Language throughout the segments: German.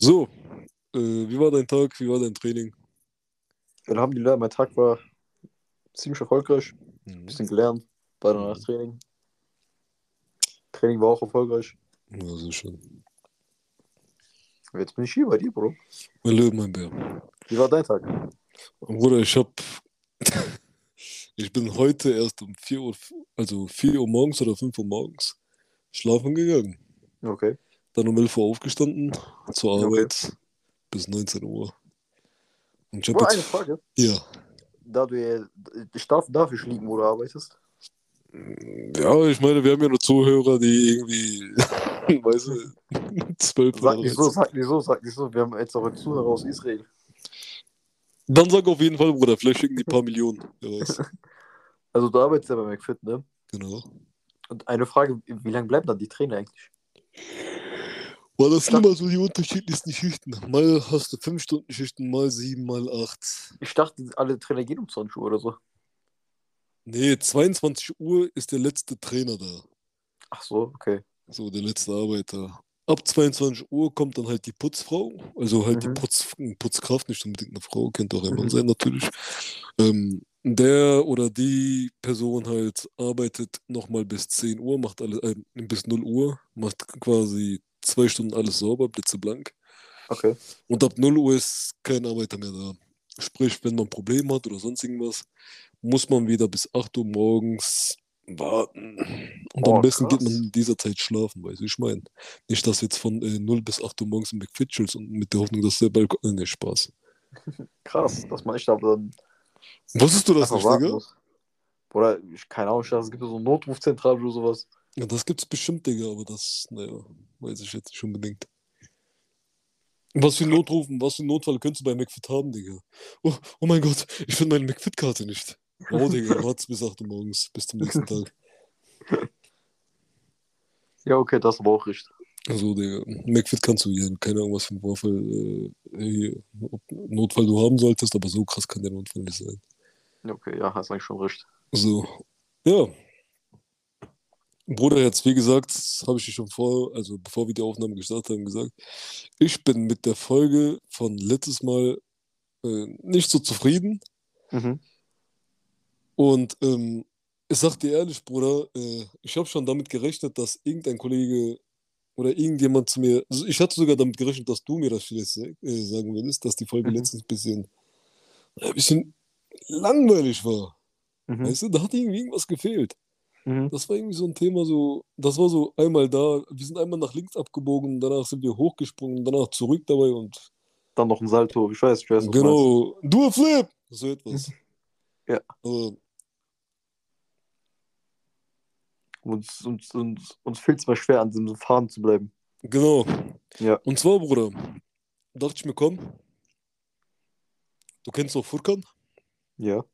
So, äh, wie war dein Tag? Wie war dein Training? Alhamdulillah, mein Tag war ziemlich erfolgreich. Mhm. Bisschen gelernt, bei danach Mhm. Training. Training war auch erfolgreich. Ja, sehr schön. Jetzt bin ich hier bei dir, Bro. Mein Löwen, mein Bär. Wie war dein Tag? Bruder, ich hab. ich bin heute erst um 4 Uhr, also 4 Uhr morgens oder 5 Uhr morgens schlafen gegangen. Okay. Dann um 11 Uhr aufgestanden, zur Okay. Arbeit bis 19 Uhr. Und ich hab Nur eine. Frage. Ja. Da du darf, darf ich liegen, wo du arbeitest? Ja, ich meine, wir haben ja nur Zuhörer, die irgendwie, weißt du, 12 Sag oder nicht so, 13. sag nicht so, sag nicht so. Wir haben jetzt auch einen Zuhörer aus Israel. Dann sag auf jeden Fall, Bruder, vielleicht schicken die paar Millionen. Also du arbeitest ja bei McFit, ne? Genau. Und eine Frage, wie lange bleiben dann die Trainer eigentlich? Weil das sind immer so die unterschiedlichsten Schichten. Mal hast du 5 Stunden Schichten, mal 7, mal 8. Ich dachte, alle Trainer gehen um 20 Uhr oder so. Nee, 22 Uhr ist der letzte Trainer da. Ach so, okay. So, der letzte Arbeiter. Ab 22 Uhr kommt dann halt die Putzfrau. Also halt die Mhm. Putz, Putzkraft, nicht unbedingt eine Frau, könnte auch ein Mann Mhm. sein natürlich. Ähm, der oder die Person halt arbeitet nochmal bis 10 Uhr, macht alles, äh, bis 0 Uhr, macht quasi zwei Stunden alles sauber, blitzeblank. Okay. Und ab 0 Uhr ist kein Arbeiter mehr da. Sprich, wenn man ein Problem hat oder sonst irgendwas, muss man wieder bis 8 Uhr morgens warten. Und Oh, am besten geht krass. man in dieser Zeit schlafen, weißt du, ich meine. Nicht, dass jetzt von äh, 0 bis 8 Uhr morgens im McFit chillst und mit der Hoffnung, dass der Balkon. Äh, nee, Spaß. Krass, dass man echt aber dann Wusstest du das nicht, Digga? Oder, ich, keine Ahnung, ich dachte, es gibt so eine Notrufzentrale oder sowas. Ja, das gibt's bestimmt, Digga, aber das, naja, weiß ich jetzt nicht unbedingt. Was für Notrufen, was für Notfall könntest du bei McFit haben, Digga? Oh, oh mein Gott, ich finde meine McFit-Karte nicht. Oh, Digga, warte bis 8 Uhr morgens, bis zum nächsten Tag. Ja, okay, das aber auch richtig. Also, Digga, McFit kannst du hier, keine Ahnung, was für ein Vorfall, äh, Notfall du haben solltest, aber so krass kann der Notfall nicht sein. Okay, ja, hast eigentlich schon recht. So, ja. Bruder, jetzt, wie gesagt, habe ich dir schon vor, also bevor wir die Aufnahme gestartet haben, gesagt, ich bin mit der Folge von letztes Mal äh, nicht so zufrieden. Mhm. Und ähm, ich sag dir ehrlich, Bruder, äh, ich habe schon damit gerechnet, dass irgendein Kollege oder irgendjemand zu mir, also ich hatte sogar damit gerechnet, dass du mir das vielleicht äh, sagen würdest, dass die Folge Mhm. letztens ein bisschen, ein bisschen langweilig war. Mhm. Weißt du, da hat irgendwie irgendwas gefehlt. Mhm. Das war irgendwie so ein Thema, so, das war so einmal da, wir sind einmal nach links abgebogen, danach sind wir hochgesprungen, danach zurück dabei und Dann noch ein Salto, ich weiß, ich weiß, du genau, a flip, so etwas. Ja. Meinst. Uns, uns, uns, uns fällt es mal schwer, an diesem Faden zu bleiben. genau. Ja. Und zwar, Bruder, dachte ich mir, komm, du kennst doch Furkan? Ja.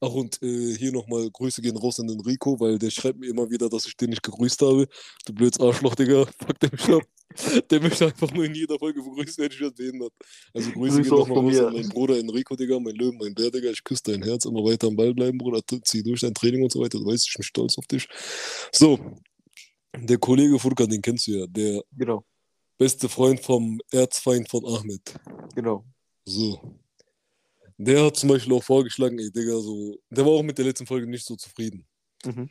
Ach, und äh, hier nochmal Grüße gehen raus an den Rico, weil der schreibt mir immer wieder, dass ich den nicht gegrüßt habe. Du blödes Arschloch, Digga. Fuck den mich ab. Der möchte einfach nur in jeder Folge begrüßt werden, ich werde behindert. Also Grüße Grüße gehen nochmal raus an meinen Bruder Enrico, Digga, mein Löwen, mein Bär, Digga. Ich küsse dein Herz, immer weiter am Ball bleiben, Bruder. Zieh durch dein Training und so weiter. Du weißt, ich bin stolz auf dich. So, der Kollege Furkan, den kennst du ja. Der Genau, beste Freund vom Erzfeind von Ahmed. genau. So. Der hat zum Beispiel auch vorgeschlagen, ey, Digga, so, der war auch mit der letzten Folge nicht so zufrieden. Mhm.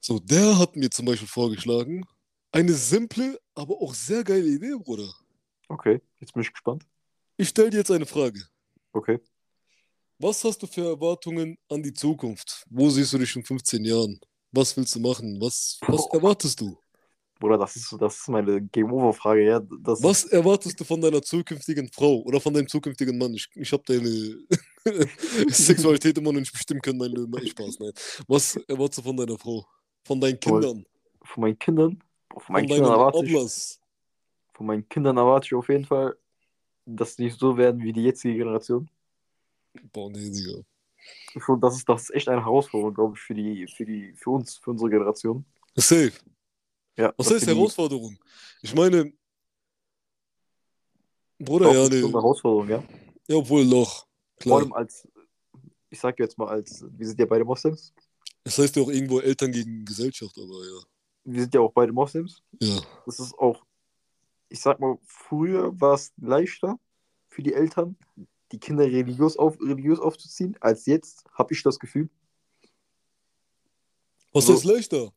So, der hat mir zum Beispiel vorgeschlagen, eine simple, aber auch sehr geile Idee, Bruder. Okay, jetzt bin ich gespannt. Ich stelle dir jetzt eine Frage. Okay. Was hast du für Erwartungen an die Zukunft? Wo siehst du dich in 15 Jahren? Was willst du machen? Was, was erwartest du? Bruder, das ist, das ist meine Game-Over-Frage, ja. Das Was erwartest du von deiner zukünftigen Frau oder von deinem zukünftigen Mann? Ich, ich habe deine Sexualität immer noch nicht bestimmen können, mein. Nein, Spaß, nein. Was erwartest du von deiner Frau? Von deinen. Kindern? von meinen Kindern, von Von meinen deinem Kindern erwarte ich, von meinen Kindern erwarte ich auf jeden Fall, dass die nicht so werden wie die jetzige Generation. Boah, nee, Digga. Schon, das ist, das ist echt eine Herausforderung, glaube ich, für die, für die, für uns, für unsere Generation. Safe. Ja, Was heißt Herausforderung? Ich meine, Bruder, Doch, ja, ist nee. eine Herausforderung, ja. Ja, obwohl doch. Vor Klar. allem als, ich sag jetzt mal, als, wir sind ja beide Moslems. Das heißt ja auch irgendwo Eltern gegen Gesellschaft, aber ja. Wir sind ja auch beide Moslems. Ja. Das ist auch ich sag mal, früher war es leichter für die Eltern, die Kinder religiös, auf, religiös aufzuziehen, als jetzt, habe ich das Gefühl. Was So. heißt leichter?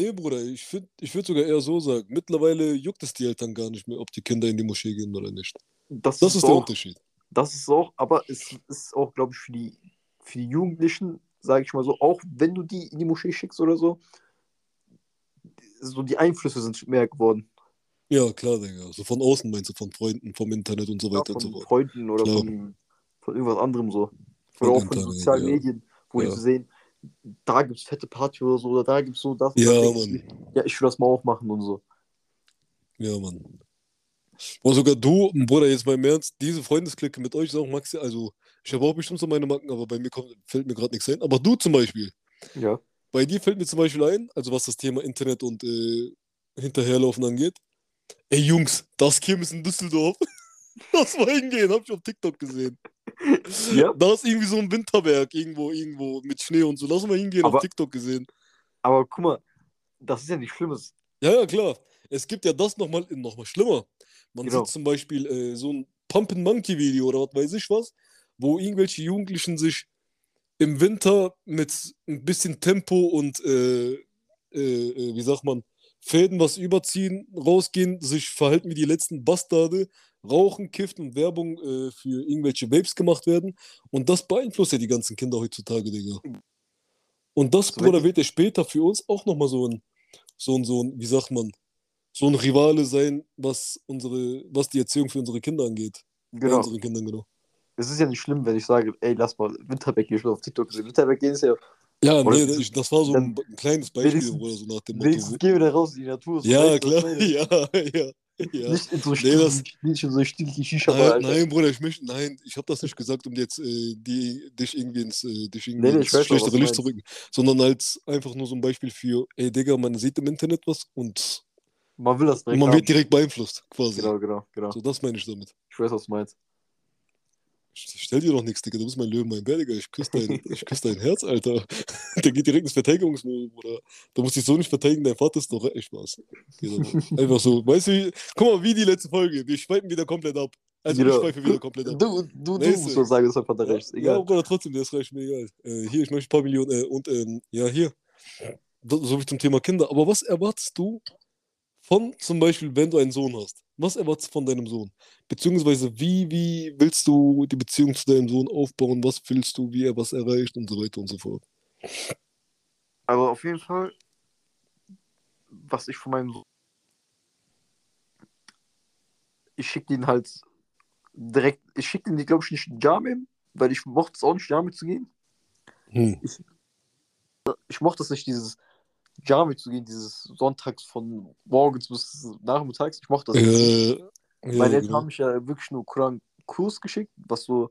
Nee, Bruder, ich, find- ich würde sogar eher so sagen. Mittlerweile juckt es die Eltern gar nicht mehr, ob die Kinder in die Moschee gehen oder nicht. Das, Das ist der auch, Unterschied. Das ist auch, aber es ist auch, glaube ich, für die, für die Jugendlichen, sage ich mal so, auch wenn du die in die Moschee schickst oder so, so die Einflüsse sind mehr geworden. Ja, klar, Digga. So von außen meinst du, von Freunden, vom Internet und so Ja, weiter und so von fort. Freunden oder von, von irgendwas anderem so. Von Oder auch von sozialen. Medien, wo Ja. die so sehen, da gibt es fette Party oder so, oder da gibt es so das. Ja, sie, Mann. Ja, ich will das mal auch machen und so. Ja, Mann. Boah, sogar du, Bruder, jetzt mal im Ernst, diese Freundesklicke mit euch ist auch Maxi, also ich habe auch bestimmt so meine Macken, aber bei mir kommt, fällt mir gerade nichts ein. Aber du zum Beispiel, Ja. bei dir fällt mir zum Beispiel ein, also was das Thema Internet und äh, Hinterherlaufen angeht. Ey Jungs, das Kirmes in Düsseldorf. Lass mal hingehen, hab ich auf TikTok gesehen. Ja. Da ist irgendwie so ein Winterberg irgendwo, irgendwo mit Schnee und so. Lass mal hingehen, Aber- auf TikTok gesehen. Aber guck mal, das ist ja nicht Schlimmes. Ja, ja, klar. Es gibt ja das nochmal noch mal schlimmer. Man Genau. sieht zum Beispiel äh, so ein Pump and Monkey Video oder was weiß ich was, wo irgendwelche Jugendlichen sich im Winter mit ein bisschen Tempo und äh, äh, äh, wie sagt man, Fäden was überziehen, rausgehen, sich verhalten wie die letzten Bastarde, rauchen, kiffen und Werbung äh, für irgendwelche Vapes gemacht werden. Und das beeinflusst ja die ganzen Kinder heutzutage, Digga. Und das, So, Bruder, wird ja später für uns auch nochmal so ein, so ein, so ein, wie sagt man, so ein Rivale sein, was unsere, was die Erziehung für unsere Kinder angeht. Bei Genau. unseren Kindern, genau. Es ist ja nicht schlimm, wenn ich sage, ey, lass mal Winterberg ich will auf TikTok gesehen. Winterberg gehen ist ja, Ja, Oder nee, ich, das war so ein, kleines Beispiel oder so nach dem Motto. gehen wir da raus in die Natur. Ja, klar, ja, ja. Ja. Nicht in so Nee, das- nicht in so stinkige shisha Nein, nein, Bruder, ich möchte, nein, ich habe das nicht gesagt, um jetzt äh, die, dich irgendwie ins, äh, dich irgendwie Nee, ins schlechtere Licht zu rücken, sondern als einfach nur so ein Beispiel für, ey Digga, man sieht im Internet was und Man will das direkt man haben. wird direkt beeinflusst, quasi. Genau, genau, genau. So, das meine ich damit. Ich weiß, was du meinst. Ich stell dir doch nichts, Digga. Du bist mein Löwen, mein Bär, Digga. Ich küsse dein, ich küss dein Herz, Alter. Der geht direkt ins Verteidigungsmodus, Bruder. Du musst dich so nicht verteidigen, dein Vater ist doch echt Spaß. Aber. Einfach so. Weißt du, wie, guck mal, wie die letzte Folge. Wir schweifen wieder komplett ab. Also Genau. ich schweife wieder komplett ab. Du, du, du musst doch sagen, das ist einfach der Ja, Recht. ja, Egal. Bruder, trotzdem, das reicht mir egal. Äh, hier, ich möchte ein paar Millionen. Äh, und ähm, ja, hier. So wie zum Thema Kinder. Aber was erwartest du von zum Beispiel, wenn du einen Sohn hast? Was erwartest du von deinem Sohn? Beziehungsweise, wie, wie willst du die Beziehung zu deinem Sohn aufbauen? Was willst du, wie er was erreicht und so weiter und so fort? Also auf jeden Fall, was ich von meinem. Ich schicke den halt direkt. Ich schicke den, glaube ich, nicht in Jamim, weil ich mochte es auch nicht, Jamim zu gehen. Hm. Ich mochte es nicht, dieses Jamim zu gehen, dieses Sonntags von morgens bis nachmittags. Ich mochte das nicht. Äh, ja, Meine Eltern genau. haben mich ja wirklich nur Koran-Kurs geschickt, was so.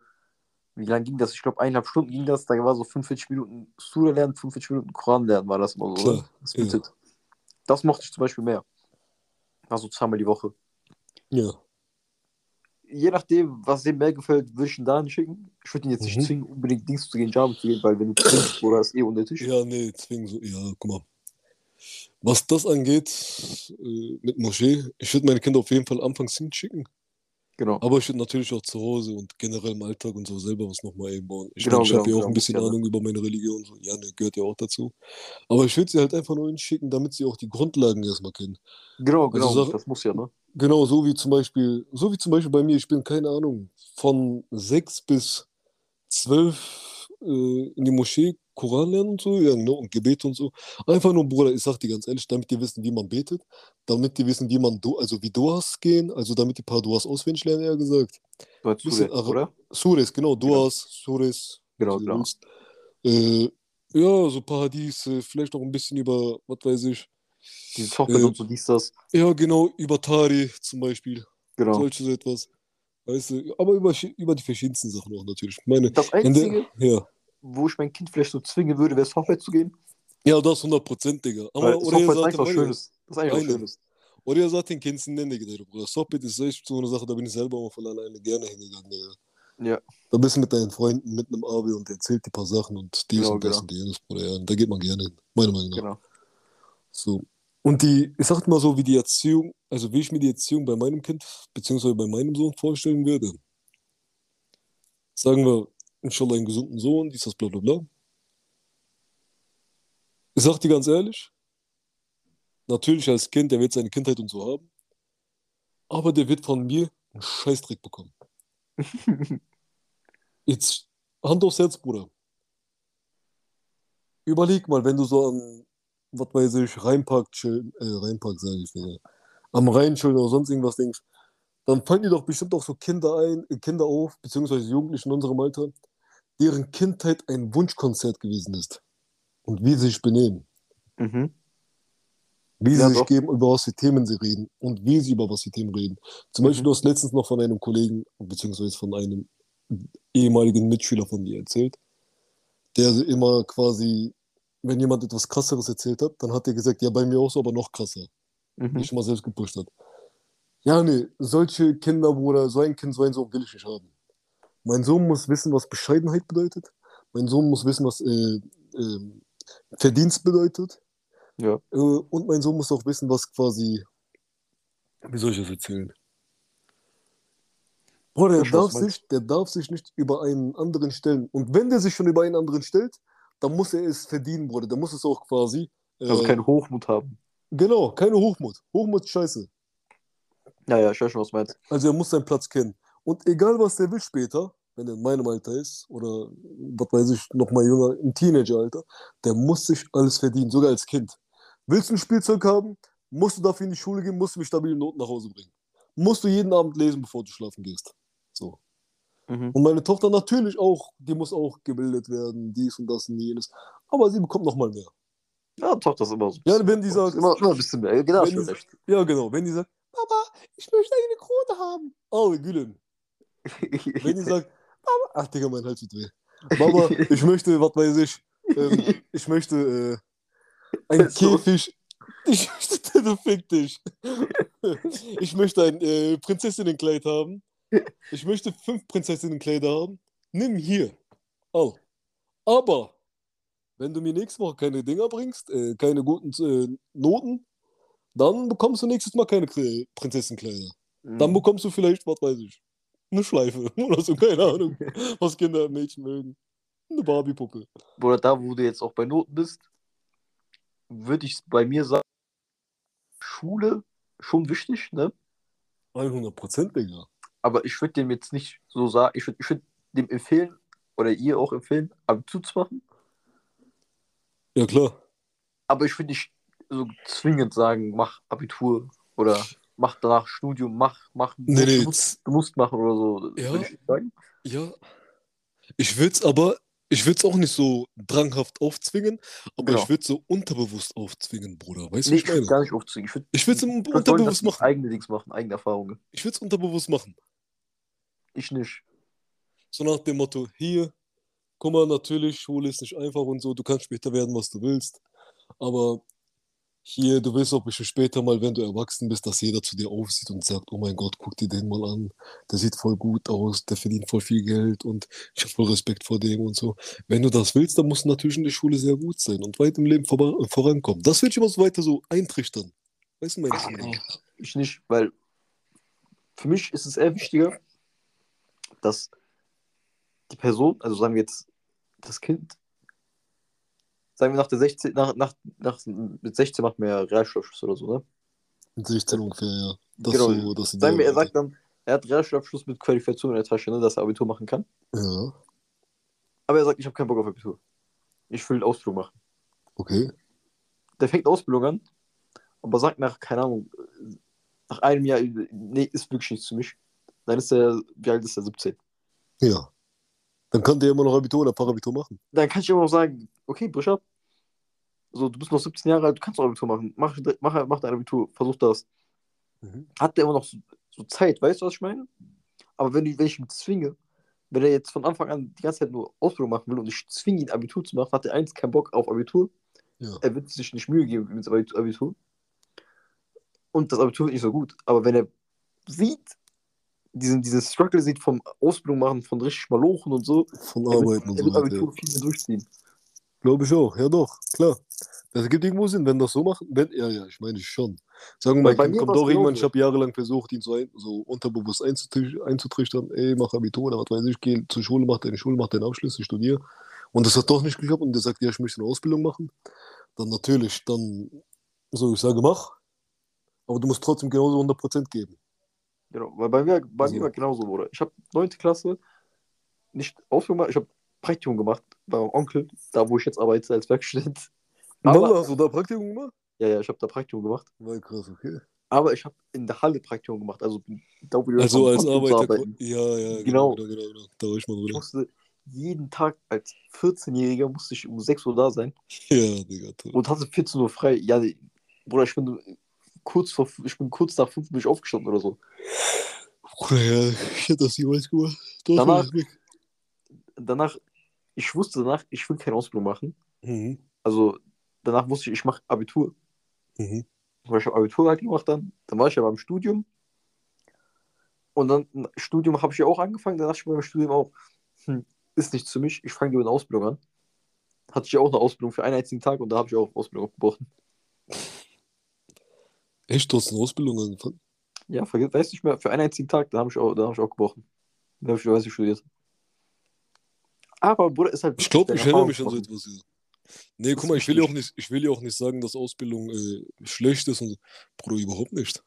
Wie lange ging das? Ich glaube, eineinhalb Stunden ging das. Da war so 45 Minuten Sura lernen, 45 Minuten Koran lernen, war das immer so. Ne? Das, bietet. das mochte ich zum Beispiel mehr. War so zweimal die Woche. Ja. Je nachdem, was dem mehr gefällt, würde ich ihn dahin schicken. Ich würde ihn jetzt nicht Mhm. zwingen, unbedingt Dings zu gehen, Java zu gehen, weil wenn du zwingst, oder ist eh unnötig. Ja, nee, zwingen so. Ja, guck mal. Was das angeht, äh, mit Moschee, ich würde meine Kinder auf jeden Fall anfangs hinschicken. Genau. Aber ich würde natürlich auch zu Hause und generell im Alltag und so selber was nochmal einbauen. Ich, Genau, ich habe genau, ja auch genau, ein bisschen ne? Ahnung über meine Religion. Ja, ne, gehört ja auch dazu. Aber ich würde sie halt einfach nur hinschicken, damit sie auch die Grundlagen erstmal kennen. Genau, genau. Sache- das muss ja, ne? Genau, so wie zum Beispiel, so wie zum Beispiel bei mir, ich bin, keine Ahnung, von sechs bis zwölf äh, in die Moschee Koran lernen und so, ja, ne, und Gebet und so. Einfach nur, Bruder, ich sag dir ganz ehrlich, damit die wissen, wie man betet, damit die wissen, wie man, du, also wie Duas gehen, also damit die paar Duas auswendig lernen, eher gesagt. Du hast Ara- oder? Sures, genau, Duas, Sures, Genau, du genau. willst. Äh, ja, so Paradies, vielleicht noch ein bisschen über, was weiß ich. Diese Tochter Äh, und so, dies, das. Ja, genau, über Tari zum Beispiel. Genau. solche so etwas. Weißt du, aber über, über die verschiedensten Sachen auch natürlich. Ich meine, Das in Einzige, der, ja. Wo ich mein Kind vielleicht so zwingen würde, wäre Software zu gehen. ja, das 100 Prozent, Digga. Weil Aber, oder Software ihr ist sagt, was Schönes. Das ist eigentlich was. Schönes. oder ihr sagt den Kindern, nenn Digga, Bruder. Softbit ist echt so eine Sache, da bin ich selber auch von alleine gerne hingegangen, Digga. Ja. Da bist du mit deinen Freunden mit einem Abi und erzählt die paar Sachen und dies Genau, und das genau. und jenes, Bruder. Ja, da geht man gerne hin. Meiner Meinung nach. Genau. So. Und die, ich sag mal so, wie die Erziehung, also wie ich mir die Erziehung bei meinem Kind, beziehungsweise bei meinem Sohn vorstellen würde. Sagen wir, inshallah einen gesunden Sohn, dies, das, bla bla bla. Ich sag dir ganz ehrlich, natürlich als Kind, der wird seine Kindheit und so haben, aber der wird von mir einen Scheißdreck bekommen. Jetzt Hand aufs Herz, Bruder. Überleg mal, wenn du so am, was weiß ich, Rheinpark chillen, äh, Rheinpark sage ich nicht, am Rhein chillen oder sonst irgendwas denkst, dann fallen dir doch bestimmt auch so Kinder ein, äh, Kinder auf, beziehungsweise Jugendliche in unserem Alter, deren Kindheit ein Wunschkonzert gewesen ist. Und wie sie sich benehmen. Mhm. Wie sie Ja, sich doch. geben, über was für Themen sie reden und wie sie über was für Themen reden. Zum Beispiel, Mhm. du hast letztens noch von einem Kollegen, beziehungsweise von einem ehemaligen Mitschüler von dir erzählt, der immer quasi, wenn jemand etwas krasseres erzählt hat, dann hat er gesagt, ja, bei mir auch so, aber noch krasser. Mhm. Nicht mal selbst gepusht hat. Ja, nee, solche Kinder, Bruder, so ein Kind, so ein Sohn will ich nicht haben. Mein Sohn muss wissen, was Bescheidenheit bedeutet. Mein Sohn muss wissen, was äh, ähm, Verdienst bedeutet. Ja. Äh, und mein Sohn muss auch wissen, was quasi. Wie soll ich das erzählen? Boah, der darf, sich, der darf sich nicht über einen anderen stellen. Und wenn der sich schon über einen anderen stellt, dann muss er es verdienen, Bruder. Der muss es auch quasi. Äh, Also keinen Hochmut haben. genau, keine Hochmut. Hochmut ist scheiße. Ja, ja, ich weiß schon, was du meinst. Also er muss seinen Platz kennen. Und egal, was der will später, wenn er in meinem Alter ist oder, was weiß ich, noch mal jünger, im Teenageralter, der muss sich alles verdienen, sogar als Kind. Willst du ein Spielzeug haben, musst du dafür in die Schule gehen, musst du mit stabilen Noten nach Hause bringen. Musst du jeden Abend lesen, bevor du schlafen gehst. So. Mhm. Und meine Tochter natürlich auch, die muss auch gebildet werden, dies und das und jenes. Aber sie bekommt noch mal mehr. Ja, das ist immer so. Ja, wenn die sagt, immer, immer ein bisschen mehr. Genau, Wenn die- ja genau, wenn die sagt, Papa, ich möchte eine Krone haben. Oh, Gülen. Wenn die sagt, Mama, ach Digga, mein Hals tut weh. Mama, ich möchte, was weiß ich, ähm, ich möchte äh, ein. Käfig. Ich möchte, du fick dich. Ich möchte ein äh, Prinzessinnenkleid haben. Ich möchte fünf Prinzessinnenkleider haben. Nimm hier. All. Aber, wenn du mir nächste Woche keine Dinger bringst, äh, keine guten äh, Noten, dann bekommst du nächstes Mal keine Kle- Prinzessinnenkleider. Dann Mhm. bekommst du vielleicht, was weiß ich, eine Schleife oder so, keine Ahnung, was Kinder und Mädchen mögen. Eine Barbie-Puppe. Oder da, wo du jetzt auch bei Noten bist, würde ich bei mir sagen, Schule schon wichtig, ne? 100 Prozent, Digga. Aber ich würde dem jetzt nicht so sagen, ich würde ich würd dem empfehlen, oder ihr auch empfehlen, Abitur zu machen. Ja, klar. Aber ich würde nicht so zwingend sagen, mach Abitur oder mach danach Studium, mach, mach, Nee, nee, du, musst, du musst machen oder so. Ja. Würde ich sagen. ja. Ich würde es aber, ich würde es auch nicht so dranghaft aufzwingen, aber Genau. ich würde so unterbewusst aufzwingen, Bruder. Weißt du, Nee, ich würde ich meine? gar nicht aufzwingen. Ich würde Ich es unterbewusst machen. eigene Dings machen, eigene Erfahrungen. Ich würde es unterbewusst machen. Ich nicht. So nach dem Motto, hier, guck mal, natürlich, Schule ist nicht einfach und so, du kannst später werden, was du willst. Aber hier, du willst auch bestimmt später mal, wenn du erwachsen bist, dass jeder zu dir aufsieht und sagt, oh mein Gott, guck dir den mal an, der sieht voll gut aus, der verdient voll viel Geld und ich habe voll Respekt vor dem und so. Wenn du das willst, dann musst du natürlich in der Schule sehr gut sein und weit im Leben vor vorankommen. Das wird ich immer so weiter so eintrichtern. Weißt du, meine ich? Nee, ich nicht, weil für mich ist es eher wichtiger, dass die Person, also sagen wir jetzt das Kind, sagen wir nach der 16, nach, nach, nach mit 16 macht man ja Realschulabschluss oder so, ne? Mit 16 ungefähr, ja. Das Genau. so, das Sagen wir, er sagt dann, er hat Realschulabschluss mit Qualifikation in der Tasche, ne, dass er Abitur machen kann. Ja, Aber er sagt, ich habe keinen Bock auf Abitur. Ich will Ausbildung machen. okay. Der fängt Ausbildung an, aber sagt nach, keine Ahnung, nach einem Jahr, nee, ist wirklich nichts für mich. Dann ist er, wie alt ist er? 17. Ja. Dann kann der immer noch Abitur oder Parabitur machen. dann kann ich immer noch sagen, okay, Brischer, so, du bist noch 17 Jahre alt, du kannst auch Abitur machen. Mach, mach, mach dein Abitur, versuch das. Hat der immer noch so, so Zeit, weißt du, was ich meine? Aber wenn, ich- wenn ich ihn zwinge, wenn er jetzt von Anfang an die ganze Zeit nur Ausbildung machen will und ich zwinge ihn, Abitur zu machen, hat er eins keinen Bock auf Abitur. Ja. Er wird sich nicht Mühe geben mit Abitur. Und das Abitur wird nicht so gut. Aber wenn er sieht, diesen, dieses Struggle sieht vom Ausbildung machen, von richtig Malochen und so, Von wird, Arbeiten und so wird weiter. Abitur viel mehr durchziehen. Glaube ich auch, ja doch, klar. Das gibt irgendwo Sinn, wenn das so machen. Wenn, ja, ja, ich meine schon. Sagen wir mal, bei kommt doch irgendwann, ich habe jahrelang versucht, ihn so, ein, so unterbewusst einzutricht- einzutrichtern, ey, mach Abitur oder was weiß ich, geh zur Schule, mach deine Schule, mach deinen Abschluss, ich studiere. Und das hat doch nicht geklappt und der sagt, ja, ich möchte eine Ausbildung machen. Dann natürlich, dann, so, ich sage, mach. Aber du musst trotzdem genauso 100% geben. Genau, weil bei mir, bei Also- mir war genauso, Bruder. Ich habe 9. Klasse nicht Ausbildung gemacht, ich habe Praktikum gemacht bei meinem Onkel, da wo ich jetzt arbeite als Werkstudent. Aber Aber, hast du da Praktikum gemacht? ja, ja, ich habe da Praktikum gemacht. War krass, okay. Aber ich habe in der Halle Praktikum gemacht, also da wo wir Also als Arbeiter. Ja, ja, Genau. genau, genau, genau, genau. Da war ich mal Ich drin. musste jeden Tag als 14-Jähriger musste ich um 6 Uhr da sein Ja, Digga, toll. und hatte 14 Uhr frei. Ja, Bruder, ich bin kurz vor, ich bin kurz nach 5 bin ich aufgestanden oder so. Ja, ich hätte das jemals gemacht. Doch, Danach-. Danach, ich wusste danach, ich will keine Ausbildung machen. Mhm. Also danach wusste ich, ich mache Abitur. Mhm. Weil ich habe Abitur halt gemacht dann. Dann war ich ja beim Studium. Und dann Studium habe ich ja auch angefangen. Dann dachte ich beim Studium auch, hm, ist nichts für mich. Ich fange lieber eine Ausbildung an. Hatte ich ja auch eine Ausbildung für einen einzigen Tag und da habe ich auch Ausbildung abgebrochen. Echt, du hast eine Ausbildung angefangen? Ja, vergiss, weiß nicht mehr, für einen einzigen Tag, da habe ich auch, da habe ich auch gebrochen. Da habe ich, weiß ich, studiert. Aber Bruder ist halt. Ich glaube, ich erinnere mich an so etwas. Ja. Nee, guck mal, ich will ja auch nicht, ich will ja auch nicht sagen, dass Ausbildung äh, schlecht ist und. Bruder, überhaupt nicht.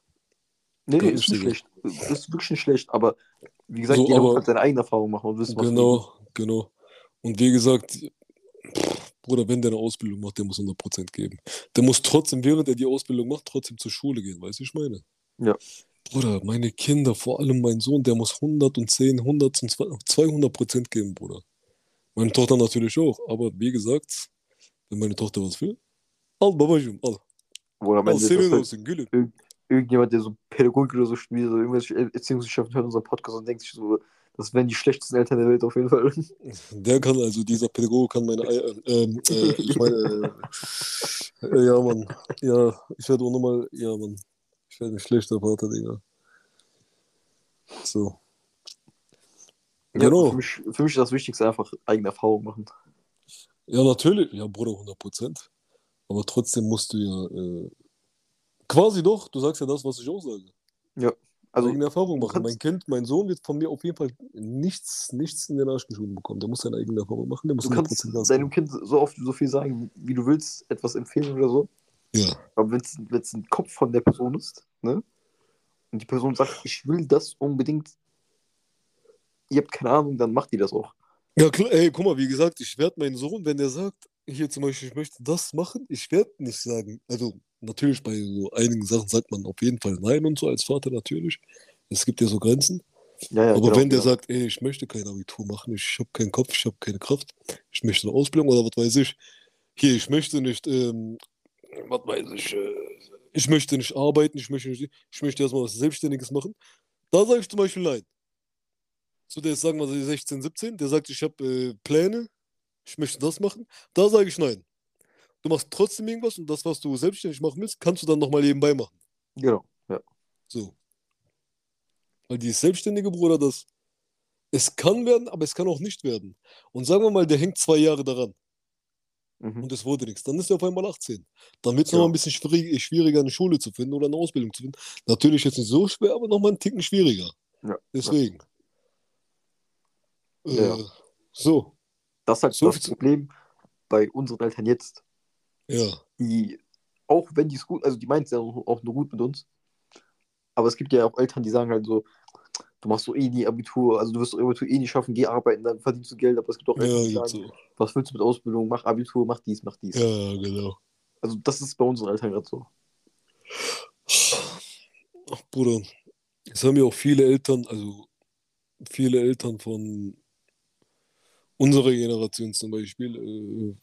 Nee, Gar nee, nicht, ist nicht Digga. schlecht. Ist wirklich nicht schlecht, aber wie gesagt, So, jeder aber- muss halt seine eigene Erfahrung machen und wissen, was Genau, genau. Und wie gesagt, Bruder, wenn der eine Ausbildung macht, der muss 100% geben. Der muss trotzdem, während er die Ausbildung macht, trotzdem zur Schule gehen, weißt du, ich meine? Ja. Bruder, meine Kinder, vor allem mein Sohn, der muss 110, 100 und 200% geben, Bruder. Meine Tochter natürlich auch, aber wie gesagt, wenn meine Tochter was will, al babacığım, al. Wo am Ende senin das olsun gülüm. irgendjemand, der so Pädagogik oder so studiert oder irgendwelche Erziehungswissenschaften hört unseren Podcast und denkt sich so, das wären die schlechtesten Eltern der Welt auf jeden Fall. Der kann, also dieser Pädagoge kann meine Eier, ähm, äh, ich meine, äh, äh, ja, Mann, ja, ich werde auch nochmal, ja, Mann, ich werde ein schlechter Vater, Digga. So. Ja, Genau. für, mich, für mich ist das Wichtigste einfach eigene Erfahrung machen. Ja, natürlich, ja, Bruder, 100 Prozent. Aber trotzdem musst du ja, äh, quasi doch, du sagst ja das, was ich auch sage. Also, eigene Erfahrung machen. Mein Kind, mein Sohn wird von mir auf jeden Fall nichts, nichts in den Arsch geschoben bekommen. Der muss seine eigene Erfahrung machen, der muss du 100 kannst geben. Kind so oft so viel sagen, wie du willst, etwas empfehlen oder so. Ja, Aber wenn es ein Kopf von der Person ist, ne? Und die Person sagt, ich will das unbedingt, ihr habt keine Ahnung, dann macht die das auch. Ja, klar, ey, guck mal, wie gesagt, ich werde meinen Sohn, wenn der sagt, hier zum Beispiel, ich möchte das machen, ich werde nicht sagen, also natürlich bei so einigen Sachen sagt man auf jeden Fall nein und so als Vater natürlich. Es gibt ja so Grenzen. Ja, ja, Aber genau, wenn der genau. sagt, ey, ich möchte kein Abitur machen, ich habe keinen Kopf, ich habe keine Kraft, ich möchte eine Ausbildung oder was weiß ich, hier, ich möchte nicht, ähm, was weiß ich, äh, ich möchte nicht arbeiten, ich möchte nicht, ich möchte erstmal was Selbstständiges machen, da sage ich zum Beispiel nein. So, der ist, sagen wir mal, 16, 17, der sagt, ich habe äh, Pläne, ich möchte das machen, da sage ich nein. Du machst trotzdem irgendwas und das, was du selbstständig machen willst, kannst du dann nochmal nebenbei machen. Genau, ja. So. Weil dieses selbstständige Bruder, das, es kann werden, aber es kann auch nicht werden. Und sagen wir mal, der hängt zwei Jahre daran Mhm. und es wurde nichts. Dann ist er auf einmal 18. Dann wird es Ja. nochmal ein bisschen schwierig, schwieriger, eine Schule zu finden oder eine Ausbildung zu finden. Natürlich jetzt nicht so schwer, aber nochmal einen Ticken schwieriger. Ja. Deswegen. Ja. Äh, so, Das ist halt So das Problem bei unseren Eltern jetzt. ja. Die, auch wenn die es gut, also die meinen es ja auch auch nur gut mit uns, aber es gibt ja auch Eltern, die sagen halt so, du machst so eh nie Abitur, also du wirst doch Abitur eh nicht schaffen, geh arbeiten, dann verdienst du Geld, aber es gibt auch Eltern, Ja, die sagen, so. was willst du mit Ausbildung, mach Abitur, mach dies, mach dies. Ja, genau. Also das ist bei unseren Eltern gerade so. Ach, Bruder, es haben ja auch viele Eltern, also viele Eltern von unserer Generation zum Beispiel, äh,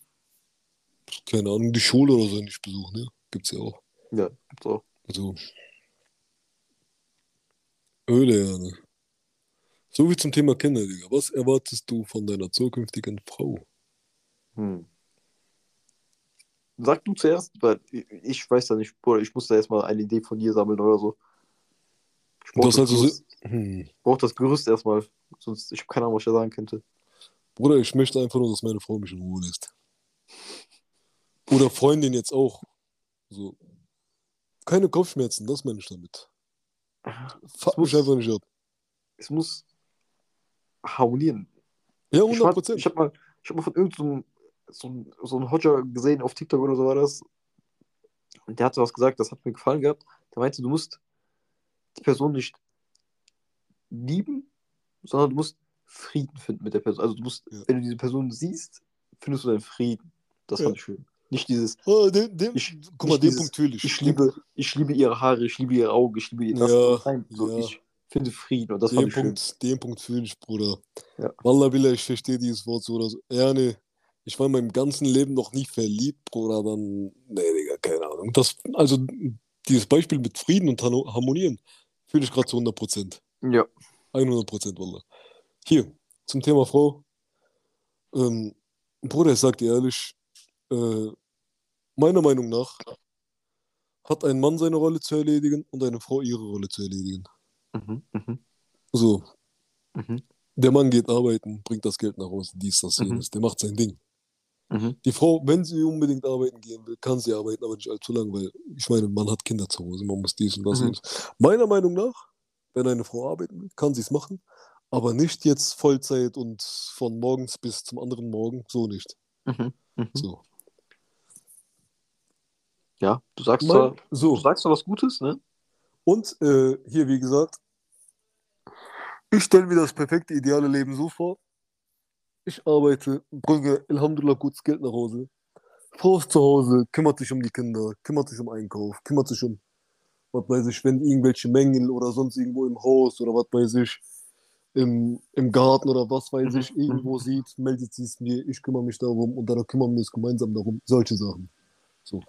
keine Ahnung, die Schule oder so nicht besuchen, ne? Gibt's ja auch. Ja, gibt's auch. Also, Öle, ja, ne? So wie zum Thema Kinder, Digga. Was erwartest du von deiner zukünftigen Frau? Hm. Sag du zuerst, weil ich, weiß ja nicht, Bruder, ich muss da erstmal eine Idee von dir sammeln oder so. Ich brauche Das das, also so- Gerüst, Hm. brauch das Gerüst erstmal, sonst ich habe keine Ahnung, was ich da sagen könnte. Bruder, ich möchte einfach nur, dass meine Frau mich in Ruhe lässt. Oder Freundin jetzt auch. So. Keine Kopfschmerzen, das meine ich damit. Fuck mich muss- einfach nicht ab. Es muss harmonieren. Ja, Ich, 100 war- Prozent. ich habe mal, ich hab mal von irgendeinem so, so einen Hodger gesehen auf TikTok oder so war das. Und der hat so was gesagt, das hat mir gefallen gehabt. Der meinte, du musst die Person nicht lieben, sondern du musst Frieden finden mit der Person. Also du musst, Ja. wenn du diese Person siehst, findest du deinen Frieden. Das fand Ja. ich schön. Nicht dieses, Ah, den, den, Ich- guck mal, den dieses- Punkt fühle ich. ich liebe, ich liebe ihre Haare, ich liebe ihre Augen, ich liebe ihr das. Ja, so, ja. Ich finde Frieden und das fand Den ich schön. Punkt, den Punkt fühle ich, Bruder. Ja. Wallah, Billah, ich verstehe dieses Wort so oder so. Ja, nee. Ich war in meinem ganzen Leben noch nie verliebt, Bruder. Dann, nee, Digga, keine Ahnung. Das, also, dieses Beispiel mit Frieden und Harmonieren fühle ich gerade zu 100 Prozent. Ja. 100 Prozent, Wallah. Hier, zum Thema Frau. Ähm, Bruder, ich sag dir ehrlich, äh, meiner Meinung nach hat ein Mann seine Rolle zu erledigen und eine Frau ihre Rolle zu erledigen. Mhm, mhm, So, mhm, der Mann geht arbeiten, bringt das Geld nach Hause, dies, das, Mhm. jenes, der macht sein Ding. mhm. Die Frau, wenn sie unbedingt arbeiten gehen will, kann sie arbeiten, aber nicht allzu lange, weil ich meine, man hat Kinder zu Hause, man muss dies und das. Mhm. Und das. Meiner Meinung nach, wenn eine Frau arbeiten will, kann sie es machen, aber nicht jetzt Vollzeit und von morgens bis zum anderen Morgen, so nicht. Mhm, mhm. So. Ja, du sagst zwar, so. du sagst was Gutes, ne? Und äh, hier, wie gesagt, ich stelle mir das perfekte, ideale Leben so vor. Ich arbeite, bringe Alhamdulillah gutes Geld nach Hause. Frau ist zu Hause, kümmert sich um die Kinder, kümmert sich um Einkauf, kümmert sich um, was weiß ich, wenn irgendwelche Mängel oder sonst irgendwo im Haus oder was weiß ich, im, im Garten oder was weiß Mhm, ich, irgendwo mhm. sieht, meldet sie es mir, ich kümmere mich darum und dann kümmern wir uns gemeinsam darum. Solche Sachen. So.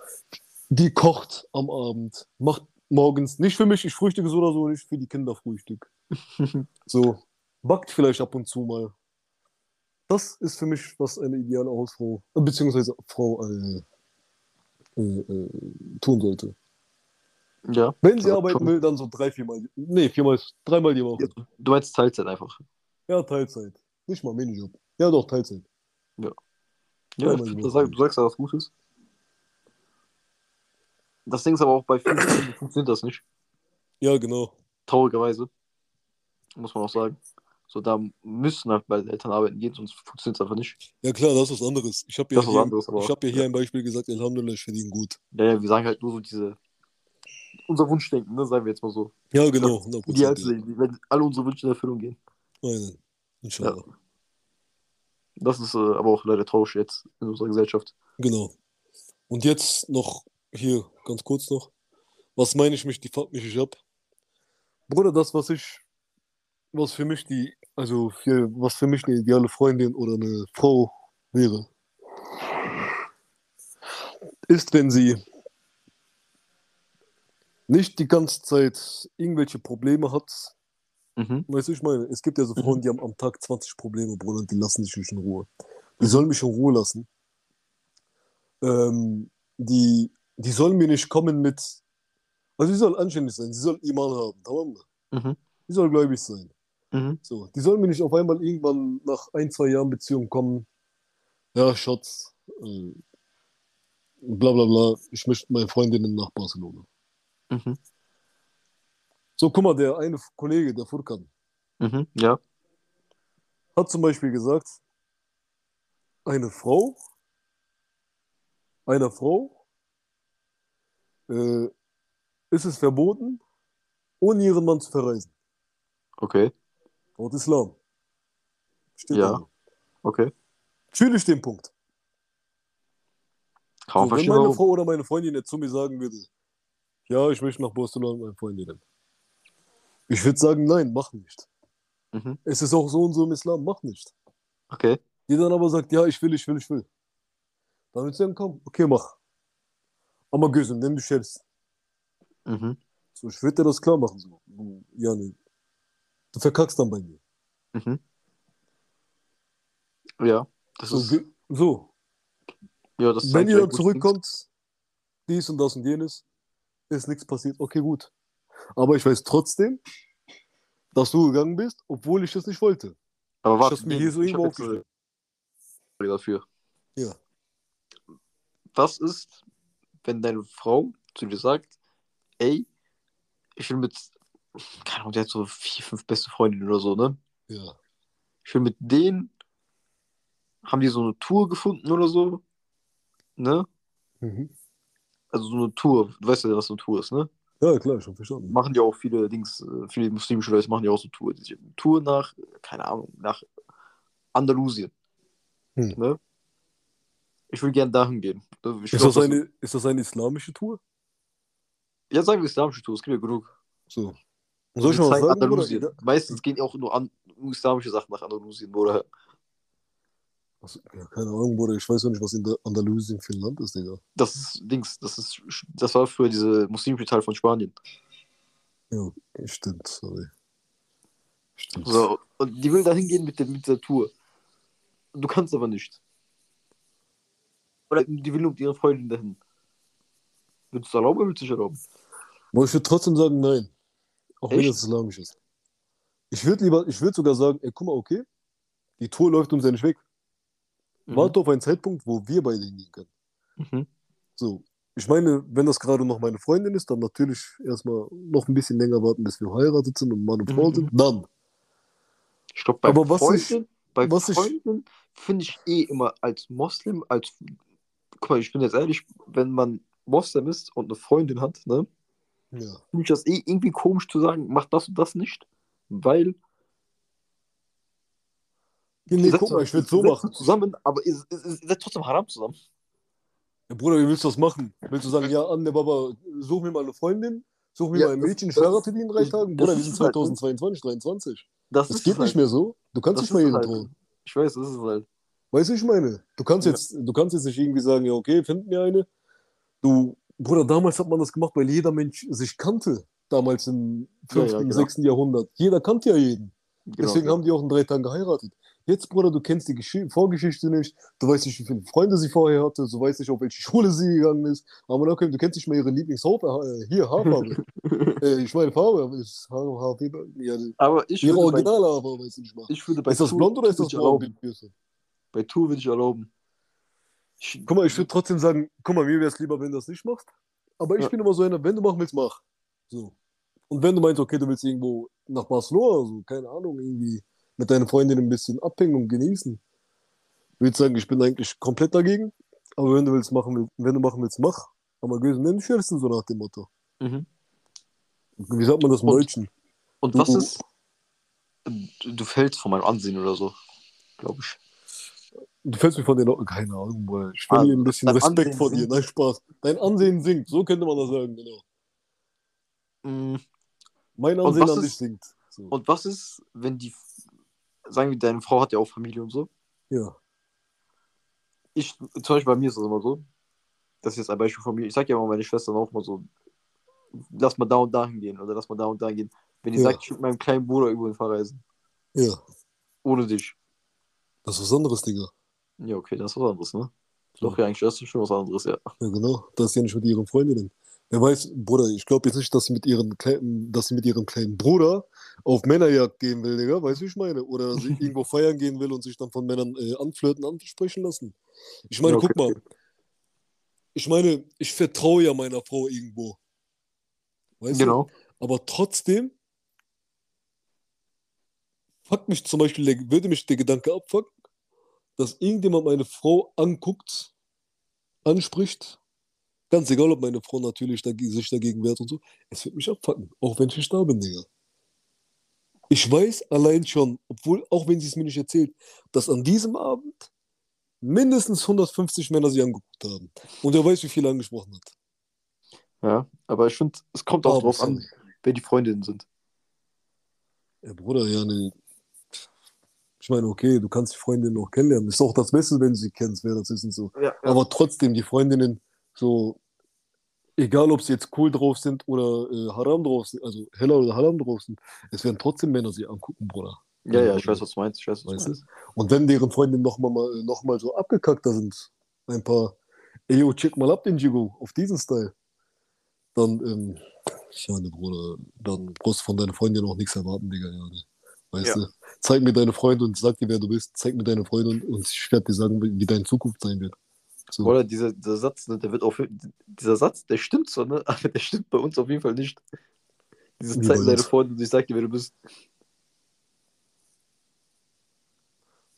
Die kocht am Abend, macht morgens, nicht für mich, ich frühstücke so oder so nicht, für die Kinder Frühstück. So, backt vielleicht ab und zu mal. Das ist für mich, was eine ideale Hausfrau, beziehungsweise Frau äh, äh, äh, tun sollte. Ja. Wenn sie Ja, arbeiten schon. will, dann so drei, viermal, nee, viermal, dreimal die Woche. Ja, Du meinst Teilzeit einfach. Ja, Teilzeit. Nicht mal Minijob. Ja, doch, Teilzeit. Ja, Woche. das sag, du sagst ja was Gutes. Das Ding ist aber auch bei vielen funktioniert das nicht. Ja, genau. Traurigerweise. Muss man auch sagen. So, da müssen halt beide Eltern arbeiten gehen, sonst funktioniert es einfach nicht. Ja, klar, das ist was anderes. Ich habe ja, hier, anderes, ich hab ja hier ja. ein Beispiel gesagt, Alhamdulillah, ich verdiene gut. Ja, ja, wir sagen halt nur so diese. Unser Wunschdenken, ne, sagen wir jetzt mal so. Ja, genau, 100 Idealste Prozent. Leben, wenn alle unsere Wünsche in Erfüllung gehen. Ja. Nein, inshallah. Das ist äh, aber auch leider traurig jetzt in unserer Gesellschaft. Genau. Und jetzt noch hier ganz kurz noch. Was meine ich mich, die fuck mich ich ab? Bruder, das, was ich, was für mich die, also für, was für mich eine ideale Freundin oder eine Frau wäre, ist, wenn sie nicht die ganze Zeit irgendwelche Probleme hat. Mhm. Weißt du, ich meine, es gibt ja so Mhm. Frauen, die haben am Tag 20 Probleme, Bruder, und die lassen sich nicht in Ruhe. Die Mhm. sollen mich in Ruhe lassen. Ähm, die, die sollen mir nicht kommen mit, also sie soll anständig sein, sie soll Iman haben, tamam? Mhm. Die soll gläubig sein. Mhm. So, die sollen mir nicht auf einmal irgendwann nach ein, zwei Jahren Beziehung kommen. Ja, Schatz, äh, bla bla bla, ich möchte meine Freundinnen nach Barcelona. Mhm. So, guck mal, der eine Kollege, der Furkan, Mhm. Ja. hat zum Beispiel gesagt, eine Frau, einer Frau äh, ist es verboten, ohne ihren Mann zu verreisen. Okay. Laut Islam. Steht Ja. da. Okay. Fühle ich den Punkt. Man So, wenn verstehen, meine. Frau oder meine Freundin jetzt zu mir sagen würde, ja, ich möchte nach Barcelona mit meinen Freundinnen. Ich würde sagen, nein, mach nicht. Mhm. Es ist auch so und so im Islam, mach nicht. Okay. Die dann aber sagt, ja, ich will, ich will, ich will. Dann wird sie sagen, komm, okay, mach. Aber gözüm, nimm düşeriz. Mhm. So, ich würde dir das klar machen. So. Du, Ja, nee. Du verkackst dann bei mir. Mhm. Ja. Das So, ist. so. Ja, das wenn ihr dann zurückkommt, dies und das und jenes, ist nichts passiert. Okay, gut. Aber ich weiß trotzdem, dass du gegangen bist, obwohl ich das nicht wollte. Aber Ich warte, hab's mir hier so ich irgendwo Frage dafür. Ja. was ist, wenn deine Frau zu dir sagt, ey, ich will mit, keine Ahnung, der hat so vier, fünf beste Freundinnen oder so, ne? Ja. Ich will mit denen, haben die so eine Tour gefunden oder so, ne? Mhm. Also so eine Tour, du weißt ja, was so eine Tour ist, ne? Ja, klar, schon verstanden. Machen ja auch viele Dings, äh, viele muslimische Leute machen ja auch so Tour. Die Tour nach, keine Ahnung, nach Andalusien. Hm. Ne? Ich will gern dahin gehen. Ich Ist das, eine, ist das eine islamische Tour? Ja, sagen wir islamische Tour, es gibt ja genug. So. Soll ich mal was sagen? Andalusien. Bruder? Meistens gehen auch nur, an, islamische Sachen nach Andalusien, oder? Was- Ja, keine Ahnung, Bruder. Ich weiß ja nicht, was in der Andalusien für ein Land ist, Digga. Das ist Dings, das ist, das war früher diese muslimische Teil von Spanien. Ja, stimmt, sorry. Stimmt. So, und die will dahin gehen mit, der, mit der Tour. Du kannst aber nicht. Oder die will nur mit ihrer Freundin dahin. Willst du erlauben oder willst du nicht erlauben? Aber ich würde trotzdem sagen, nein. Auch wenn Echt? es islamisch ist. Ich würde lieber, ich würde sogar sagen, ey, guck mal, okay, die Tour läuft uns ja nicht weg. Warte auf einen Zeitpunkt, wo wir beide hingehen können. Mhm. So, ich meine, wenn das gerade noch meine Freundin ist, dann natürlich erstmal noch ein bisschen länger warten, bis wir verheiratet sind und Mann und Frau Mhm. sind. Dann. Ich glaube, bei Aber was Freunden, bei was ich- Freunden finde ich eh immer als Moslem, als guck mal, ich bin jetzt ehrlich, wenn man Moslem ist und eine Freundin hat, ne, Ja. finde ich das eh irgendwie komisch zu sagen, mach das und das nicht, weil Nee, guck mal, ich würde so machen. zusammen, aber ihr, seid trotzdem haram zusammen. Ja, Bruder, wie willst du das machen? Willst du sagen, ja, Anne, Baba, such mir mal eine Freundin, such mir Ja, mal ein Mädchen, ich heirate die in drei Tagen? Bruder, wir sind halt, ne? 2022, 2023. Das, Das geht es nicht halt. mehr so. Du kannst Das nicht mehr jeden halt. trauen. Ich weiß, das ist es halt. Weißt du, ich meine? Du kannst Ja. jetzt, du kannst jetzt nicht irgendwie sagen, ja, okay, finden mir eine. Du, Bruder, damals hat man das gemacht, weil jeder Mensch sich kannte. Damals im Ja, ja, 5., genau. 6. Jahrhundert. Jeder kannte ja jeden. Genau, Deswegen haben die auch in drei Tagen geheiratet. Jetzt, Bruder, du kennst die Gesch Vorgeschichte nicht. Du weißt nicht, wie viele Freunde sie vorher hatte. Du weißt nicht, auf welche Schule sie gegangen ist. Aber okay, du kennst nicht mehr ihre Lieblingsfarbe. Äh, hier, Haarfarbe. äh, ich meine Farbe. Ist Haar, Haarfarbe. Ja, Aber ich ihre originale Haarfarbe, weißt du nicht mal. ich würde bei Ist das blond oder ist das ich braun? Bei Tour würde ich erlauben. Ich, Guck mal, ich würde trotzdem sagen, guck mal, mir wäre es lieber, wenn du das nicht machst. Aber ich Ja. bin immer so einer, wenn du machen willst, mach. So. Und wenn du meinst, okay, du willst irgendwo nach Barcelona, so, keine Ahnung, irgendwie mit deiner Freundin ein bisschen abhängen und genießen. Ich würde sagen, ich bin eigentlich komplett dagegen. Aber wenn du willst machen wenn du machen willst, mach. Aber Gösen, schürsten so nach dem Motto. mhm. Wie sagt man das im Und- Deutschen? Und Du- was ist. Du, fällst von meinem Ansehen oder so, glaube ich. Du fällst mir von den Leuten, keine Ahnung, Bruder. Ich Ah, verliere ein bisschen Respekt Ansehen vor dir. Nein, Spaß. Dein Ansehen sinkt, so könnte man das sagen, genau. Mm, Mein Ansehen an dich ist- sinkt. So. Und was ist, wenn die. Sagen wir, deine Frau hat ja auch Familie und so. Ja. Ich, zum Beispiel bei mir ist das immer so. Das ist jetzt ein Beispiel von mir. Ich sag ja immer meine Schwestern auch mal so, lass mal da und da hingehen oder lass mal da und da hingehen. Wenn die Ja. sagt, ich mit meinem kleinen Bruder irgendwo verreisen. Ja. Ohne dich. Das ist was anderes, Digga. Ja, okay, das ist was anderes, ne? Doch, ja, eigentlich das ist schon was anderes, ja. Ja, genau. Das ist ja nicht mit ihren Freundinnen. Wer weiß, Bruder, ich glaube jetzt nicht, dass sie mit ihren kleinen, dass sie mit ihrem kleinen Bruder auf Männerjagd gehen will, Digga. Weißt du, wie ich meine? Oder irgendwo feiern gehen will und sich dann von Männern äh, anflirten, ansprechen lassen. Ich meine, okay, guck mal. Ich meine, ich vertraue ja meiner Frau irgendwo. Weißt du? Genau. Aber trotzdem fuckt mich zum Beispiel, würde mich der Gedanke abfucken, dass irgendjemand meine Frau anguckt, anspricht. Ganz egal, ob meine Frau natürlich dagegen, sich dagegen wehrt und so. Es wird mich abfucken, auch wenn ich nicht da bin, Digga. Ich weiß allein schon, obwohl, auch wenn sie es mir nicht erzählt, dass an diesem Abend mindestens 150 Männer sie angeguckt haben. Und er weiß, wie viele angesprochen hat. Ja, aber ich finde, es kommt auch drauf an, wer die Freundinnen sind. Ja, Bruder, ja, ne. Ich meine, okay, du kannst die Freundin noch kennenlernen. Ist auch das Beste, wenn du sie kennst, wer das ist und so. Ja, Aber trotzdem, die Freundinnen, so, egal ob sie jetzt cool drauf sind oder äh, haram drauf sind, also heller oder haram drauf sind, es werden trotzdem Männer sie angucken, Bruder. ja, ja, ich weiß, was du meinst. Ich weiß, was Weißt du? meinst. Und wenn deren Freundinnen nochmal mal, noch mal so abgekackter sind, ein paar, ey, yo, check mal ab den Jigo, auf diesen Style, dann, ähm, ich meine, Bruder, dann brauchst du von deiner Freundin auch nichts erwarten, Digga, ja, ne? Weißt Ja. du? Zeig mir deine Freunde und sag dir, wer du bist. Zeig mir deine Freunde und, und ich werde dir sagen, wie deine Zukunft sein wird. So. Oder dieser, dieser Satz, ne, der wird auf dieser Satz, der stimmt so, ne? Aber der stimmt bei uns auf jeden Fall nicht. Diese Zeit bei deine uns? Freunde und ich sag dir, wer du bist.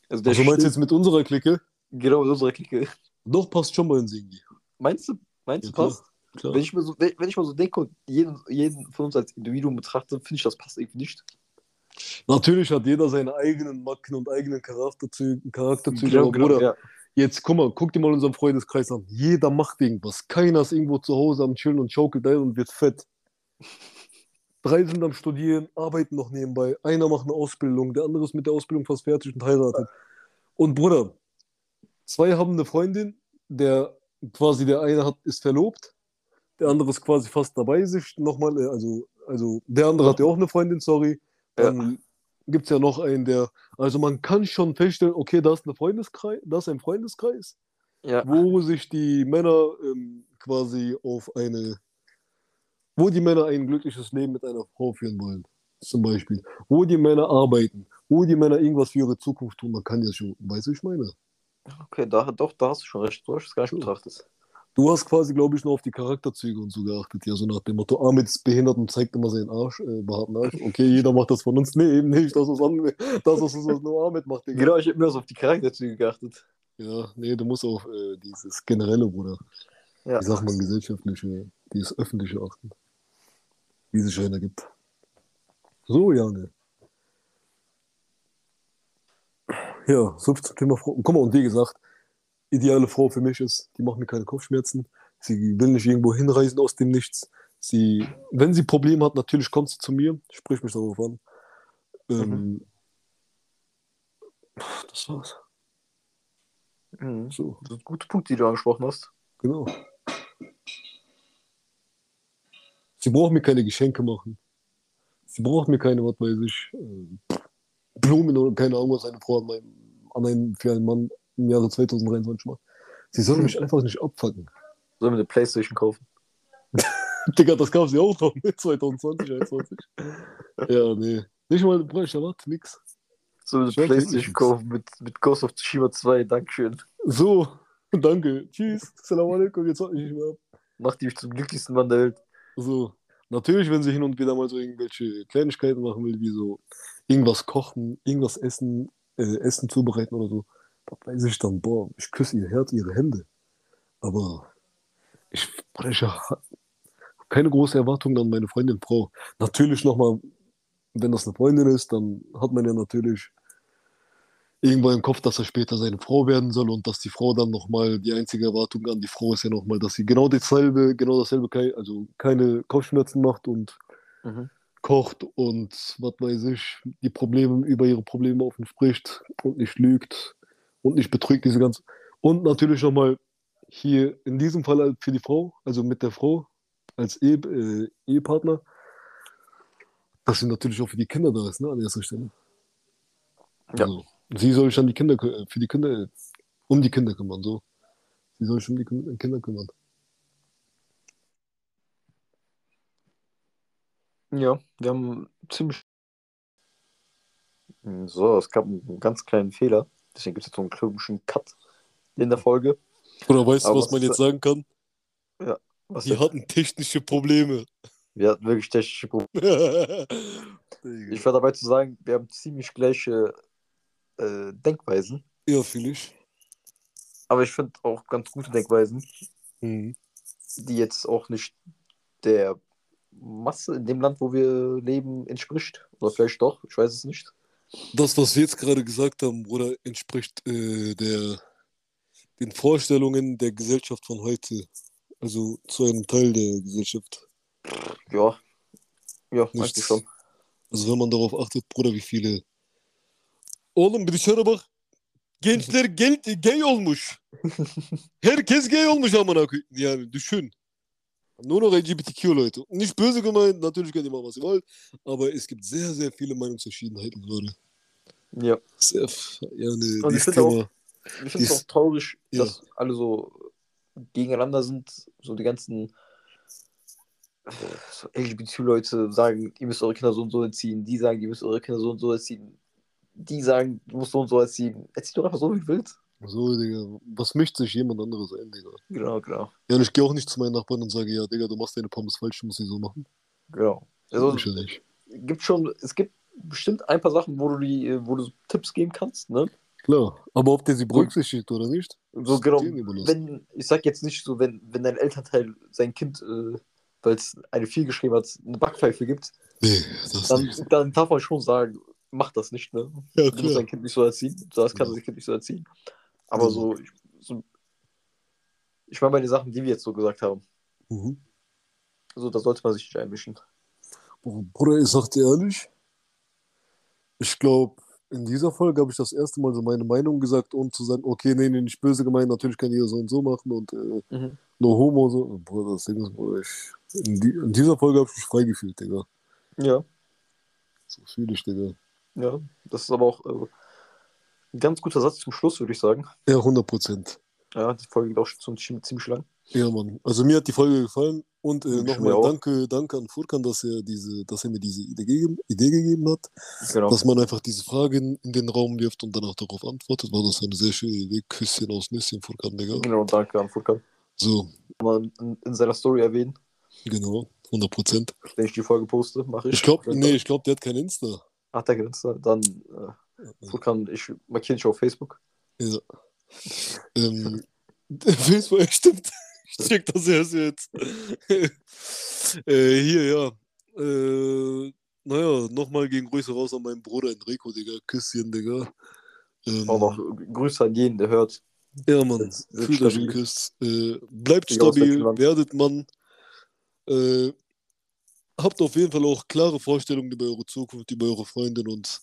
Also Also meinst du jetzt mit unserer Clique? genau mit unserer Clique. Doch, passt schon mal ins irgendwie. Meinst du? Meinst Ja, du, passt? Klar. Wenn ich, mir so, wenn, wenn ich mal so denke und jeden, jeden von uns als Individuum betrachte, finde ich, das passt irgendwie nicht. Natürlich hat jeder seine eigenen Macken und eigenen Charakterzüge, Charakterzüge Genau, genau, ja. Jetzt guck mal, guck dir mal unseren Freundeskreis an. Jeder macht irgendwas. Keiner ist irgendwo zu Hause am Chillen und schaukelt ein und wird fett. Drei sind am Studieren, arbeiten noch nebenbei. Einer macht eine Ausbildung, der andere ist mit der Ausbildung fast fertig und heiratet. Und Bruder, zwei haben eine Freundin, der quasi der eine hat, ist verlobt, der andere ist quasi fast dabei, sich nochmal, äh, also, also der andere hat ja auch eine Freundin, sorry. Dann gibt es ja noch einen, der, also man kann schon feststellen, okay, da ist, eine Freundeskreis, da ist ein Freundeskreis, Ja. wo sich die Männer ähm, quasi auf eine, wo die Männer ein glückliches Leben mit einer Frau führen wollen, zum Beispiel. Wo die Männer arbeiten, wo die Männer irgendwas für ihre Zukunft tun, man kann ja schon, weißt du, ich meine. Okay, da, doch, da hast du schon recht. Du hast es gar nicht betrachtet. Du hast quasi, glaube ich, nur auf die Charakterzüge und so geachtet, ja, so nach dem Motto, Ahmed ist behindert und zeigt immer seinen Arsch, äh, behaarten Arsch. Okay, jeder macht das von uns. Nee, eben nicht. Das ist, an, das ist was nur Ahmed macht, Digga. Genau, ich habe mir das auf die Charakterzüge geachtet. Ja, nee, du musst auf äh, dieses generelle, Bruder. Ja. Wie sagt man, gesellschaftliche, dieses öffentliche achten. Wie es sich einer gibt. So, Janne. Ja, so viel zum Thema Frau. Guck mal, und wie gesagt, ideale Frau für mich ist, die macht mir keine Kopfschmerzen. Sie will nicht irgendwo hinreisen aus dem Nichts. Sie, wenn sie Probleme hat, natürlich kommt sie zu mir, spricht mich darauf an. Ähm, Das war's. Mhm. So, Das sind gute Punkte, die du angesprochen hast. genau. Sie braucht mir keine Geschenke machen. Sie braucht mir keine, was weiß ich, äh, Blumen oder keine Ahnung, was eine Frau an, meinem, an einen, für einen Mann im Jahre 2023 macht. Sie soll Hm. mich einfach nicht abfacken. Sollen wir eine Playstation kaufen? Digga, das gab sie auch noch mit 2020, 2021. ja, nee. Nicht mal, Bruder, ich erwarte nix. Sollen wir Ich eine Playstation kaufen mit, mit Ghost of Tsushima 2? Dankeschön. So, danke. Tschüss. Salam alaikum. Jetzt hört mich nicht mehr ab. Macht dich zum glücklichsten Mann der Welt. So, natürlich, wenn sie hin und wieder mal so irgendwelche Kleinigkeiten machen will, wie so irgendwas kochen, irgendwas essen, äh, Essen zubereiten oder so, weiß ich dann, boah, ich küsse ihr Herz, ihre Hände. Aber ich spreche keine große Erwartung an meine Freundin, Frau. Natürlich nochmal, wenn das eine Freundin ist, dann hat man ja natürlich irgendwo im Kopf, dass er später seine Frau werden soll und dass die Frau dann nochmal, die einzige Erwartung an die Frau ist ja nochmal, dass sie genau dasselbe, genau dasselbe, also keine Kopfschmerzen macht und Mhm. kocht und was weiß ich, die Probleme über ihre Probleme offen spricht und nicht lügt und nicht betrügt, diese ganze. Und natürlich nochmal hier in diesem Fall halt für die Frau, also mit der Frau als Ehe, äh, Ehepartner, dass sie natürlich auch für die Kinder da ist, ne, an erster Stelle. Ja. Also, sie soll sich an die Kinder, für die Kinder, um die Kinder kümmern, so. Sie soll sich um die Kin- Kinder kümmern. Ja, wir haben ziemlich. So, es gab einen ganz kleinen Fehler. Deswegen gibt es jetzt so einen komischen Cut in der Folge. Oder weißt du, was was man jetzt sagen kann? Was Die denn? hatten technische Probleme. wir hatten wirklich technische Probleme. Ich war dabei zu sagen, wir haben ziemlich gleiche äh, Denkweisen. Ja, fühle ich. Aber ich finde auch ganz gute Denkweisen, Mhm. die jetzt auch nicht der Masse in dem Land, wo wir leben, entspricht. Oder vielleicht doch, ich weiß es nicht. Das, was wir jetzt gerade gesagt haben, Bruder, entspricht äh, der, den Vorstellungen der Gesellschaft von heute. Also zu einem Teil der Gesellschaft. Ja, ja, eigentlich schon. Also wenn man darauf achtet, Bruder, wie viele... Oğlum bir dışarı bak. Gençler gel gay olmuş. Herkes gay olmuş amına koyayım. Yani düşün. Nur noch LGBTQ-Leute. Nicht böse gemeint, natürlich könnt ihr machen, was ihr wollt, aber es gibt sehr, sehr viele Meinungsverschiedenheiten gerade. Ja. Sehr, ja, ne, Und ich finde auch- Thema. Ich finde es auch traurig, ja. dass alle so gegeneinander sind. So die ganzen so LGBT-Leute sagen, ihr müsst eure Kinder so und so erziehen. Die sagen, ihr müsst eure Kinder so und so erziehen. Die sagen, du musst so und so erziehen. Erzieh doch einfach so, wie du willst. So, Digga, was möchte sich jemand anderes ein, Digga? Genau, genau. Ja, und ich gehe auch nicht zu meinen Nachbarn und sage, ja, Digga, du machst deine Pommes falsch, du musst sie so machen. Genau. Also, ich nicht. gibt schon, es gibt bestimmt ein paar Sachen, wo du die, wo du Tipps geben kannst, ne? Klar, aber ob der sie berücksichtigt oder nicht, So genau, wenn, ich sag jetzt nicht so, wenn, wenn dein Elternteil sein Kind, äh, weil es eine 4 geschrieben hat, eine Backpfeife gibt, Nee, das dann, nicht. dann darf man schon sagen, mach das nicht, ne? Ja, Du musst dein Kind nicht so erziehen, das kann Ja. sein Kind nicht so erziehen. Aber Genau. so, ich, so, ich meine bei den Sachen, die wir jetzt so gesagt haben, Mhm. so, da sollte man sich nicht einmischen. Bruder, ich sag dir ehrlich, ich glaube, in dieser Folge habe ich das erste Mal so meine Meinung gesagt, ohne zu sagen, okay, nee, nee, nicht böse gemeint, natürlich kann jeder so und so machen und äh, Mhm. no homo so. Bruder, das Ding ist, Bruder, ich, in, die, in dieser Folge habe ich mich frei gefühlt, Digga. Ja, So fühle ich, Digga. ja, das ist aber auch äh, ganz guter Satz zum Schluss, würde ich sagen. Ja, 100 Prozent. Ja, die Folge geht auch schon ziemlich, ziemlich lang. Ja, Mann. Also mir hat die Folge gefallen und äh, nochmal danke, danke an Furkan, dass er diese, dass er mir diese Idee, gegeben- Idee gegeben hat, Genau. dass man einfach diese Fragen in den Raum wirft und danach darauf antwortet. War das eine sehr schöne Idee. Küsschen aus Nüsschen, Furkan, Digga. Genau, danke an Furkan. So, Mal in, in seiner Story erwähnen, genau, 100 Prozent. wenn ich die Folge poste, mache ich. Ich glaube, nee, ich glaube, der hat kein Insta. Ach, der Grenze. Dann äh, Furkan, ich markiere dich auf Facebook. Ja. Ähm, Facebook, stimmt. Ich check das erst jetzt. äh, hier, ja. Äh, naja, nochmal gegen Grüße raus an meinen Bruder Enrico, Digga. Küsschen, Digga. Ähm, Auch noch Grüße an jeden, der hört. ja, Mann. Fühlt euch geküsst. Äh, bleibt welchem stabil, werdet Mann. Äh, habt auf jeden Fall auch klare Vorstellungen über eure Zukunft, über eure Freundin und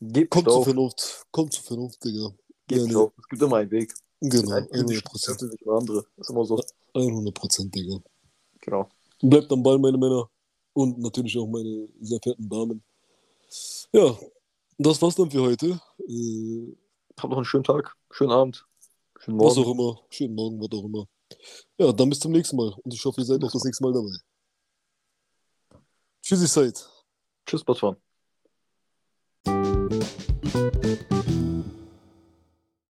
Gebt kommt nicht zur. Vernunft. Kommt zur Vernunft, Digga. Gebt Ja, auf. Es gibt immer einen Weg. Genau, Ein findet 100 sich, Prozent. sich mal andere. Ist immer so. 100 Prozent, Digga. Genau. Bleibt am Ball, meine Männer. Und natürlich auch meine sehr verehrten Damen. Ja, das war's dann für heute. Äh, Habt noch einen schönen Tag, schönen Abend, schönen was Morgen. auch immer. Schönen Morgen, was auch immer. Ja, dann bis zum nächsten Mal. Und ich hoffe, ihr seid auch das nächste Mal dabei. Tschüssi, seid. Tschüss, Thank you.